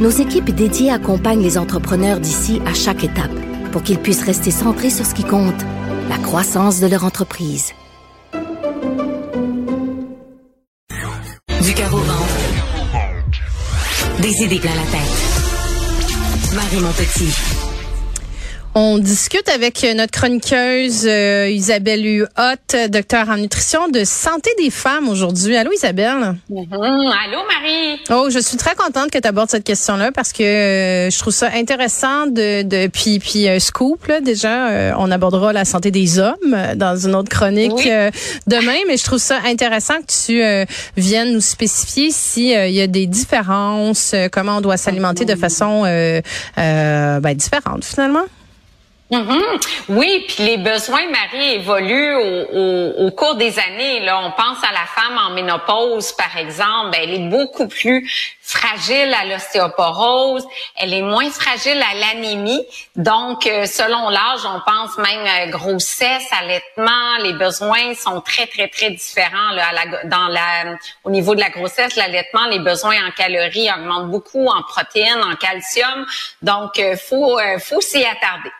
nos équipes dédiées accompagnent les entrepreneurs d'ici à chaque étape pour qu'ils puissent rester centrés sur ce qui compte, la croissance de leur entreprise. Du carreau ventre. Des idées plein la tête. Marie Montpetit. On discute avec notre chroniqueuse euh, Isabelle Huot, docteur en nutrition de santé des femmes aujourd'hui. Allô Isabelle? Mhm. Allô Marie? Oh, je suis très contente que tu abordes cette question-là parce que euh, je trouve ça intéressant de, de puis puis un scoop là, déjà euh, on abordera la santé des hommes dans une autre chronique demain mais je trouve ça intéressant que tu viennes nous spécifier s'il y a des différences comment on doit s'alimenter de façon ben, différente finalement. Mm-hmm. Oui, puis les besoins, Marie, évoluent au, au, cours des années. Là, on pense à la femme en ménopause, par exemple. Elle est beaucoup plus fragile à l'ostéoporose. Elle est moins fragile à l'anémie. Donc, euh, selon l'âge, on pense même à grossesse, allaitement. Les besoins sont très, très, très différents. Là, dans la, au niveau de la grossesse, l'allaitement, les besoins en calories augmentent beaucoup, en protéines, en calcium. Donc, euh, faut, euh, faut s'y attarder.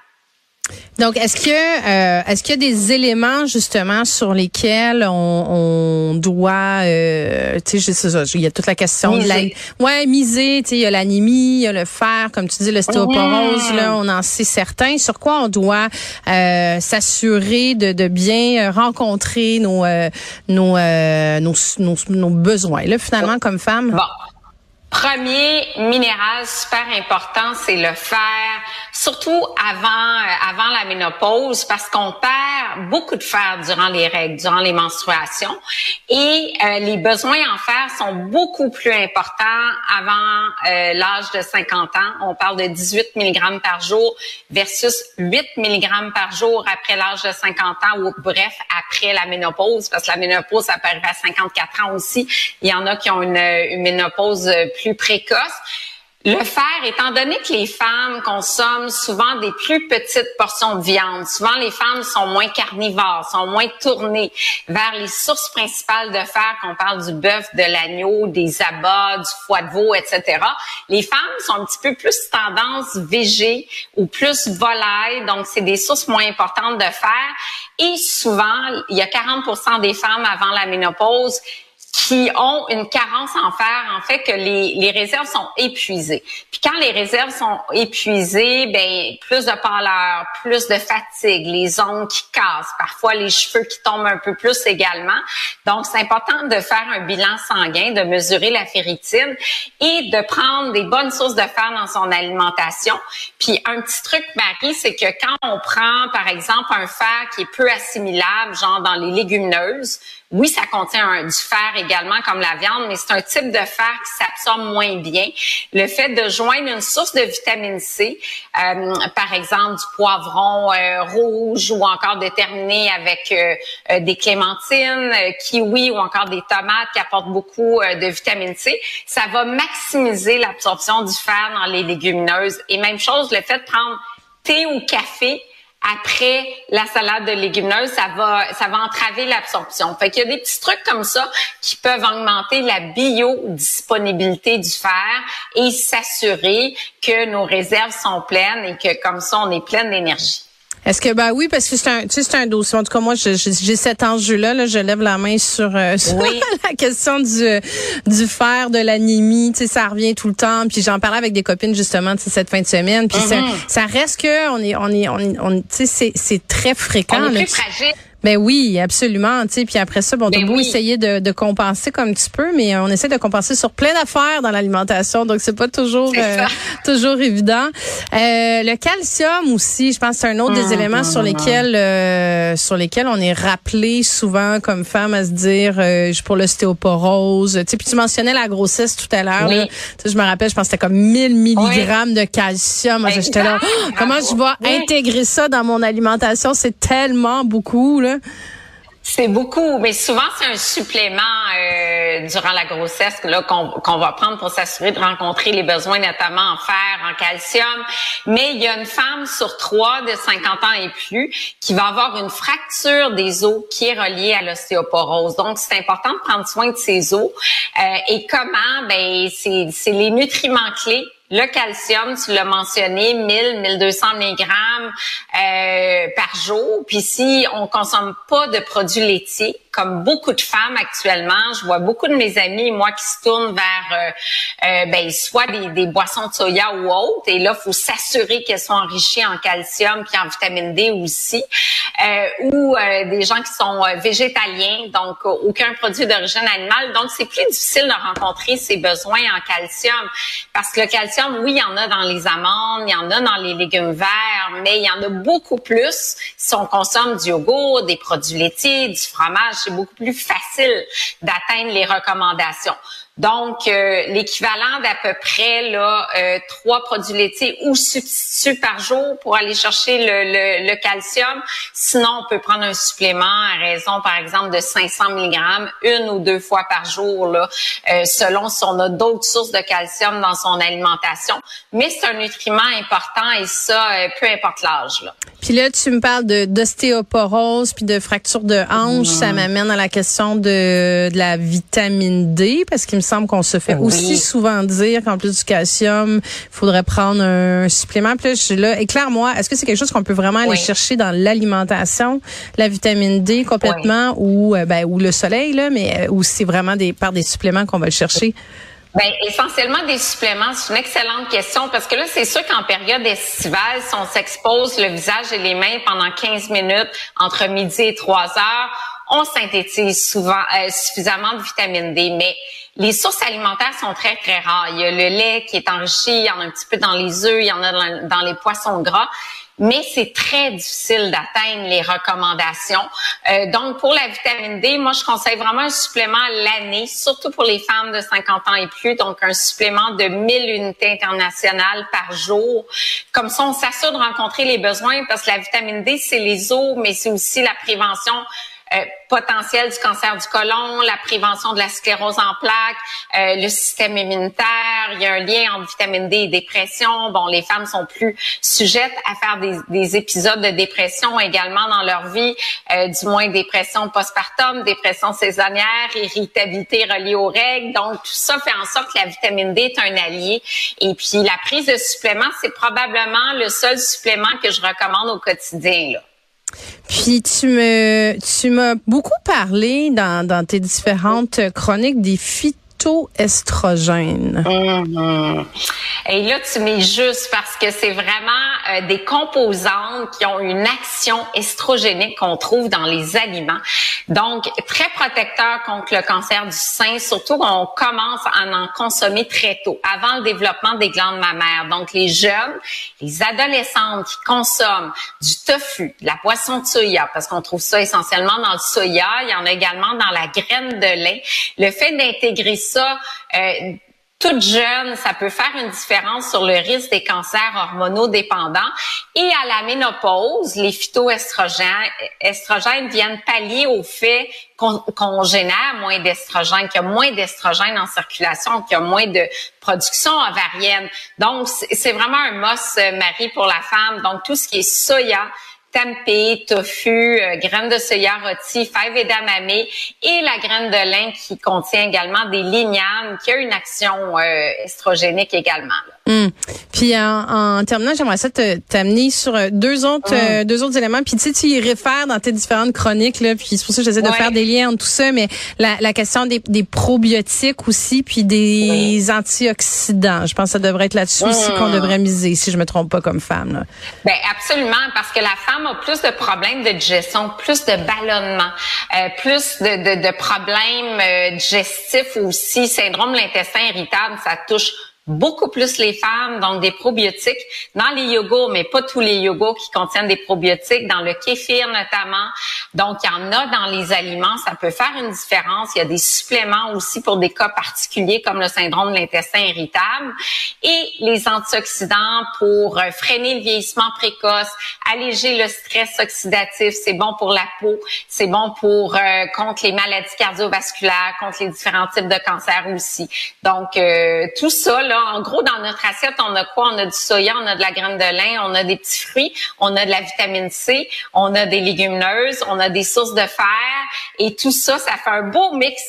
Donc, est-ce que euh, est-ce qu'il y a des éléments justement sur lesquels on, on doit, euh, tu sais, il y a toute la question de la, ouais, miser, tu sais, il y a l'anémie, il y a le fer, comme tu dis, l'ostéoporose, là, on en sait certains. Sur quoi on doit euh, s'assurer de, de, bien rencontrer nos, euh, nos, euh, nos, nos, nos, besoins, là, finalement, comme femme? Bon. Premier minéral super important, c'est le fer, surtout avant euh, avant la ménopause, parce qu'on perd beaucoup de fer durant les règles, durant les menstruations, et euh, les besoins en fer sont beaucoup plus importants avant euh, l'âge de 50 ans. On parle de 18 mg par jour versus 8 mg par jour après l'âge de 50 ans, ou bref après la ménopause, parce que la ménopause ça peut arriver à 54 ans aussi. Il y en a qui ont une, une ménopause plus précoce. Le fer, étant donné que les femmes consomment souvent des plus petites portions de viande, souvent les femmes sont moins carnivores, sont moins tournées vers les sources principales de fer, qu'on parle du bœuf, de l'agneau, des abats, du foie de veau, etc. Les femmes sont un petit peu plus tendance végé ou plus volaille, donc c'est des sources moins importantes de fer. Et souvent, il y a 40% des femmes avant la ménopause qui ont une carence en fer, en fait, que les, les réserves sont épuisées. Puis quand les réserves sont épuisées, ben plus de pâleur, plus de fatigue, les ongles qui cassent, parfois les cheveux qui tombent un peu plus également. Donc, c'est important de faire un bilan sanguin, de mesurer la ferritine et de prendre des bonnes sources de fer dans son alimentation. Puis un petit truc, Marie, c'est que quand on prend, par exemple, un fer qui est peu assimilable, genre dans les légumineuses, oui, ça contient un, du fer également comme la viande, mais c'est un type de fer qui s'absorbe moins bien. Le fait de joindre une source de vitamine C, euh, par exemple du poivron euh, rouge ou encore déterminé avec euh, des clémentines, kiwi ou encore des tomates qui apportent beaucoup de vitamine C, ça va maximiser l'absorption du fer dans les légumineuses. Et même chose, le fait de prendre thé ou café après la salade de légumineuses, ça va, ça va entraver l'absorption. Fait qu'il y a des petits trucs comme ça qui peuvent augmenter la biodisponibilité du fer et s'assurer que nos réserves sont pleines et que comme ça, on est pleine d'énergie. Est-ce que bah oui parce que c'est un tu sais c'est un dossier. En tout cas moi j'ai cet enjeu là, là je lève la main sur, euh, la question du du fer de l'anémie. Tu sais ça revient tout le temps. Puis j'en parlais avec des copines justement tu sais cette fin de semaine. Puis ça, mm-hmm. ça, reste que on est on est on, on tu sais c'est c'est très fréquent on est plus fragile Ben oui, absolument. Tu sais, puis après ça, bon, t'as Ben oui. essayer de, de compenser comme tu peux, mais euh, on essaie de compenser sur plein d'affaires dans l'alimentation, donc c'est pas toujours euh, toujours évident. Euh, le calcium aussi, je pense que c'est un autre des Hum, éléments sur lesquels euh, sur lesquels on est rappelé souvent comme femme à se dire euh, pour l'ostéoporose. Puis tu mentionnais la grossesse tout à l'heure. Oui. je me rappelle, je pense que c'était comme 1000 milligrammes de calcium. J'étais là. Oh, comment je vais intégrer ça dans mon alimentation? C'est tellement beaucoup là. C'est beaucoup, mais souvent c'est un supplément euh, durant la grossesse là qu'on qu'on va prendre pour s'assurer de rencontrer les besoins, notamment en fer, en calcium. Mais il y a une femme sur trois de 50 ans et plus qui va avoir une fracture des os qui est reliée à l'ostéoporose. Donc c'est important de prendre soin de ses os. Euh, et comment? Ben c'est les nutriments clés le calcium, tu l'as mentionné, 1000, 1200 mg euh, par jour. Puis si on consomme pas de produits laitiers, comme beaucoup de femmes actuellement, je vois beaucoup de mes amis, moi, qui se tournent vers euh, euh, ben, soit des, boissons de soya ou autres. Et là, faut s'assurer qu'elles sont enrichies en calcium puis en vitamine D aussi. Euh, ou des gens qui sont végétaliens, donc aucun produit d'origine animale. Donc, c'est plus difficile de rencontrer ces besoins en calcium. Parce que le calcium, oui, il y en a dans les amandes, il y en a dans les légumes verts, mais il y en a beaucoup plus si on consomme du yogourt, des produits laitiers, du fromage. C'est beaucoup plus facile d'atteindre les recommandations. Donc, euh, l'équivalent d'à peu près là euh, trois produits laitiers ou substituts par jour pour aller chercher le, le, le calcium. Sinon, on peut prendre un supplément à raison, par exemple, de 500 mg une ou deux fois par jour, là, euh, selon si on a d'autres sources de calcium dans son alimentation. Mais c'est un nutriment important et ça, euh, peu importe l'âge. là. Puis là, tu me parles de d'ostéoporose puis de fracture de hanche. Ça m'amène à la question de, de la vitamine D parce qu'il me semble qu'on se fait Oui. aussi souvent dire qu'en plus du calcium, il faudrait prendre un supplément. Puis là, je suis là, éclaire-moi, est-ce que c'est quelque chose qu'on peut vraiment aller Oui. chercher dans l'alimentation, la vitamine D complètement ou euh, ben ou le soleil là, mais euh, ou c'est vraiment des par des suppléments qu'on va le chercher? Ben, essentiellement des suppléments, c'est une excellente question parce que là, c'est sûr qu'en période estivale, si on s'expose le visage et les mains pendant 15 minutes entre midi et 3 heures, on synthétise souvent euh, suffisamment de vitamine D, mais les sources alimentaires sont très très rares. Il y a le lait qui est enrichi, il y en a un petit peu dans les œufs, il y en a dans, les poissons gras. Mais c'est très difficile d'atteindre les recommandations. Euh, donc, pour la vitamine D, moi, je conseille vraiment un supplément l'année, surtout pour les femmes de 50 ans et plus. Donc, un supplément de 1000 unités internationales par jour. Comme ça, on s'assure de rencontrer les besoins parce que la vitamine D, c'est les os, mais c'est aussi la prévention euh, potentiel du cancer du côlon, la prévention de la sclérose en plaques, euh, le système immunitaire. Il y a un lien entre vitamine D et dépression. Bon, les femmes sont plus sujettes à faire des, des épisodes de dépression également dans leur vie, euh, du moins dépression postpartum, dépression saisonnière, irritabilité reliée aux règles. Donc, tout ça fait en sorte que la vitamine D est un allié. Et puis, la prise de suppléments, c'est probablement le seul supplément que je recommande au quotidien. Là. Puis tu me tu m'as beaucoup parlé dans, dans tes différentes chroniques des phytoestrogènes. Mhm. Et là, tu mets juste parce que c'est vraiment euh, des composantes qui ont une action estrogénique qu'on trouve dans les aliments. Donc, très protecteur contre le cancer du sein, surtout on commence à en consommer très tôt, avant le développement des glandes mammaires. Donc, les jeunes, les adolescentes qui consomment du tofu, de la poisson de soya, parce qu'on trouve ça essentiellement dans le soya, il y en a également dans la graine de lin. Le fait d'intégrer ça euh, toute jeune, ça peut faire une différence sur le risque des cancers hormonaux dépendants. Et à la ménopause, les phytoestrogènes estrogènes viennent pallier au fait qu'on génère moins d'estrogènes, qu'il y a moins d'estrogènes en circulation, qu'il y a moins de production ovarienne. Donc, c'est vraiment un must, euh, Marie, pour la femme. Donc, tout ce qui est soya, tempeh, tofu, euh, graines de soya rôties, fèves edamame et la graine de lin qui contient également des lignanes, qui a une action euh, estrogénique également. là. Hum. Puis Puis en, en terminant, j'aimerais ça t'amener sur euh, deux autres euh, deux autres éléments. Puis tu sais, tu y réfères dans tes différentes chroniques là. Puis c'est pour ça que j'essaie de faire des liens entre tout ça. Mais la, la question des, des probiotiques aussi, puis des antioxydants. Je pense que ça devrait être là-dessus aussi qu'on devrait miser, si je me trompe pas comme femme. Là. Ben absolument, parce que la femme a plus de problèmes de digestion, plus de ballonnement, euh, plus de, de, de problèmes digestifs aussi, syndrome de l'intestin irritable, ça touche beaucoup plus les femmes, donc des probiotiques dans les yogourts, mais pas tous les yogourts qui contiennent des probiotiques, dans le kéfir notamment. Donc, il y en a dans les aliments, ça peut faire une différence. Il y a des suppléments aussi pour des cas particuliers comme le syndrome de l'intestin irritable et les antioxydants pour euh, freiner le vieillissement précoce, alléger le stress oxydatif, c'est bon pour la peau, c'est bon pour euh, contre les maladies cardiovasculaires, contre les différents types de cancers aussi. Donc, euh, tout ça, là, en gros, dans notre assiette, on a quoi? On a du soya, on a de la graine de lin, on a des petits fruits, on a de la vitamine C, on a des légumineuses, on a des sources de fer. Et tout ça, ça fait un beau mix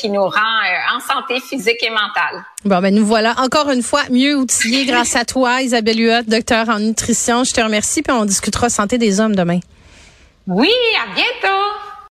qui nous rend euh, en santé physique et mentale. Bon, ben nous voilà encore une fois mieux outillés grâce à toi, Isabelle Huot, docteur en nutrition. Je te remercie, puis on discutera santé des hommes demain. Oui, à bientôt.